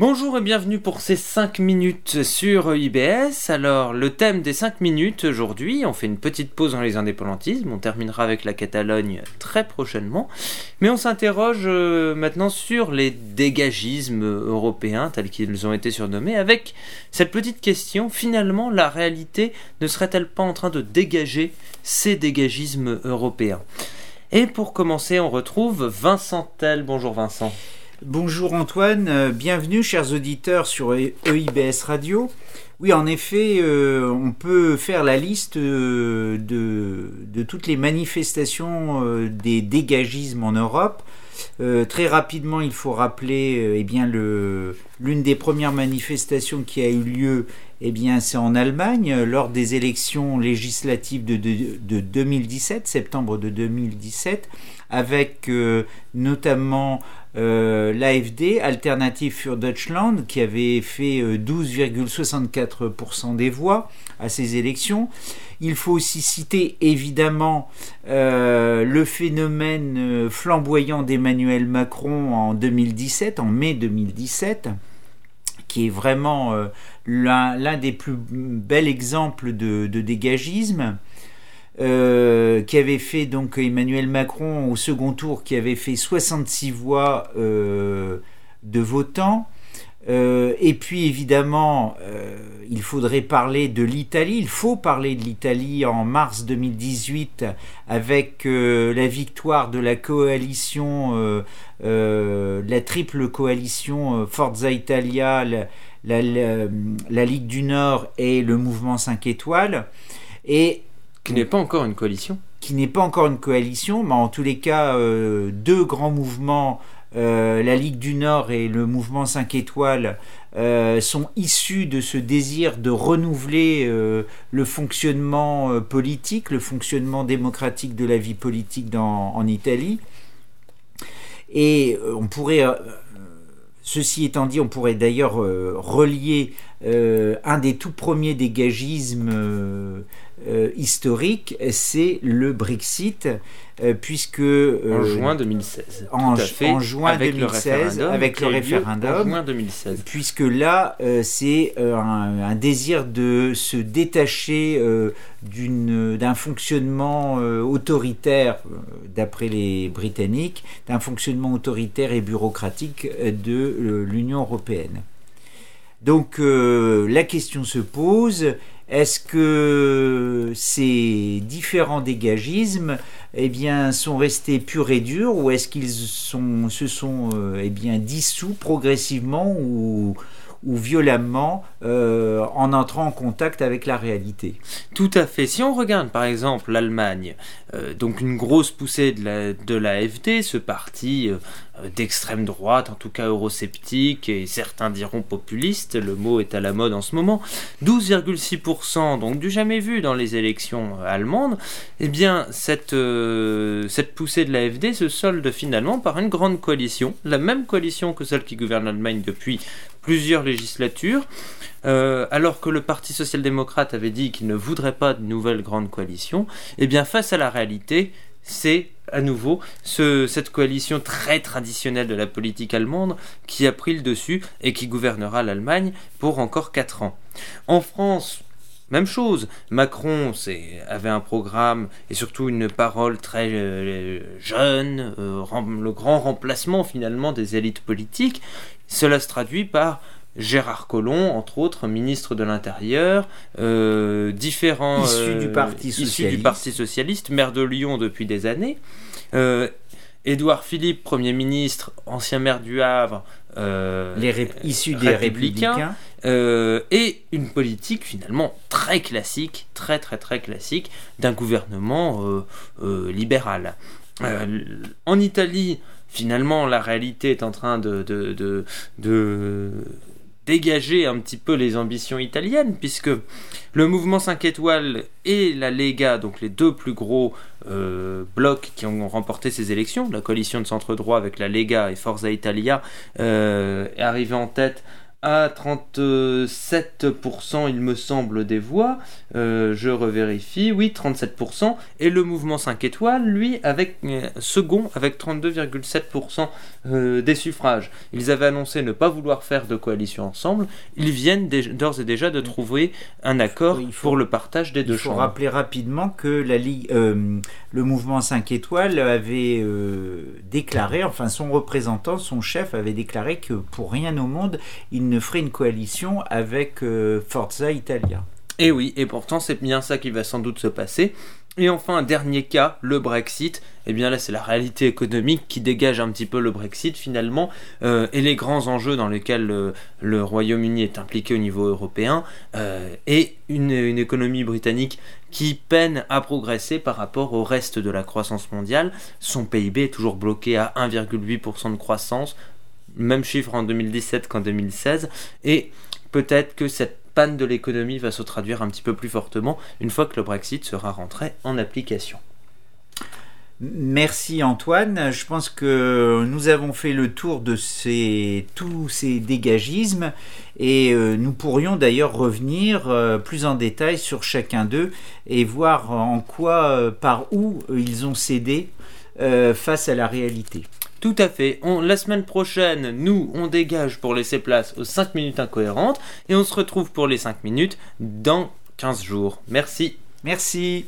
Bonjour et bienvenue pour ces 5 minutes sur IBS. Alors, le thème des 5 minutes aujourd'hui, on fait une petite pause dans les indépendantismes, on terminera avec la Catalogne très prochainement, mais on s'interroge euh, maintenant sur les dégagismes européens tels qu'ils ont été surnommés, avec cette petite question, finalement, la réalité ne serait-elle pas en train de dégager ces dégagismes européens? Et pour commencer, on retrouve Vincent Tell. Bonjour Vincent. Bonjour Antoine, euh, bienvenue chers auditeurs sur EIBS Radio. Oui, en effet, euh, on peut faire la liste euh, de, toutes les manifestations des dégagismes en Europe. très rapidement, il faut rappeler eh bien l'une des premières manifestations qui a eu lieu eh bien, c'est en Allemagne, lors des élections législatives de, de 2017, septembre de 2017, avec notamment euh, l'AFD, Alternative für Deutschland, qui avait fait 12,64% euh, des voix à ces élections. Il faut aussi citer évidemment euh, le phénomène flamboyant d'Emmanuel Macron en 2017, en mai 2017 qui est vraiment l'un des plus bels exemples de dégagisme. Euh, qui avait fait donc Emmanuel Macron au second tour, qui avait fait 66 voix euh, de votants. Euh, et puis évidemment, il faudrait parler de l'Italie. Il faut parler de l'Italie en mars 2018 avec la victoire de la coalition, la triple coalition Forza Italia, la, la, Ligue du Nord et le mouvement 5 étoiles. Et qui n'est pas encore une coalition Qui n'est pas encore une coalition, mais en tous les cas, euh, deux grands mouvements, euh, la Ligue du Nord et le mouvement 5 étoiles, euh, sont issus de ce désir de renouveler le fonctionnement politique, le fonctionnement démocratique de la vie politique dans, en Italie. Et on pourrait, ceci étant dit, on pourrait d'ailleurs relier un des tout premiers dégagismes euh, historique, c'est le Brexit, euh, puisque... Euh, en juin 2016. En, juin avec 2016, le avec le référendum. En juin 2016. Puisque là, c'est un, désir de se détacher d'un fonctionnement autoritaire, d'après les Britanniques, d'un fonctionnement autoritaire et bureaucratique de l'Union européenne. Donc la question se pose, est-ce que ces différents dégagismes eh bien, sont restés purs et durs ou est-ce qu'ils se sont euh, eh bien, dissous progressivement ou, ou violemment euh, en entrant en contact avec la réalité. Tout à fait. Si on regarde par exemple l'Allemagne, euh, donc une grosse poussée de la, de l'AFD, ce parti euh, d'extrême droite, en tout cas eurosceptique, et certains diront populiste, le mot est à la mode en ce moment, 12,6%, donc du jamais vu dans les élections allemandes, eh bien cette, cette poussée de l'AFD se solde finalement par une grande coalition, la même coalition que celle qui gouverne l'Allemagne depuis plusieurs législatures, euh, alors que le Parti social-démocrate avait dit qu'il ne voudrait pas de nouvelle grande coalition, eh bien face à la réalité, c'est à nouveau cette coalition très traditionnelle de la politique allemande qui a pris le dessus et qui gouvernera l'Allemagne pour encore 4 ans. En France, même chose, Macron avait un programme et surtout une parole très euh, jeune, euh, le grand remplacement finalement des élites politiques. Cela se traduit par Gérard Collomb, entre autres, ministre de l'Intérieur, euh, différents... Issus du Parti Socialiste. du Parti Socialiste, maire de Lyon depuis des années. Édouard Philippe, Premier ministre, ancien maire du Havre, Les issus des Républicains euh, et une politique finalement très classique, très très très classique d'un gouvernement euh, euh, libéral. en Italie, finalement, la réalité est en train de, de, de, dégager un petit peu les ambitions italiennes, puisque le mouvement 5 étoiles et la Lega, donc les deux plus gros blocs qui ont remporté ces élections, la coalition de centre droit avec la Lega et Forza Italia, est arrivée en tête à 37%, il me semble, des voix. Euh, je revérifie, oui, 37%. Et le mouvement 5 étoiles, lui, avec euh, second, avec 32,7% euh, des suffrages. Ils avaient annoncé ne pas vouloir faire de coalition ensemble. Ils viennent d'ores et déjà de trouver un accord pour le partage des deux chambres. Il faut rappeler rapidement que la Ligue, le mouvement 5 étoiles avait déclaré, enfin son représentant, son chef avait déclaré que pour rien au monde, il ne ferait une coalition avec Forza Italia. Et oui, et pourtant c'est bien ça qui va sans doute se passer. Et enfin, dernier cas, le Brexit. Eh bien là, c'est la réalité économique qui dégage un petit peu le Brexit finalement, euh, et les grands enjeux dans lesquels euh, le Royaume-Uni est impliqué au niveau européen, euh, et une, économie britannique qui peine à progresser par rapport au reste de la croissance mondiale. Son PIB est toujours bloqué à 1,8% de croissance, même chiffre en 2017 qu'en 2016, et peut-être que cette de l'économie va se traduire un petit peu plus fortement une fois que le Brexit sera rentré en application. Merci Antoine. Je pense que nous avons fait le tour de tous ces dégagismes et euh, nous pourrions d'ailleurs revenir euh, plus en détail sur chacun d'eux et voir en quoi, euh, par où ils ont cédé face à la réalité. Tout à fait. la semaine prochaine, nous, on dégage pour laisser place aux 5 minutes incohérentes et on se retrouve pour les 5 minutes dans 15 jours. Merci. Merci.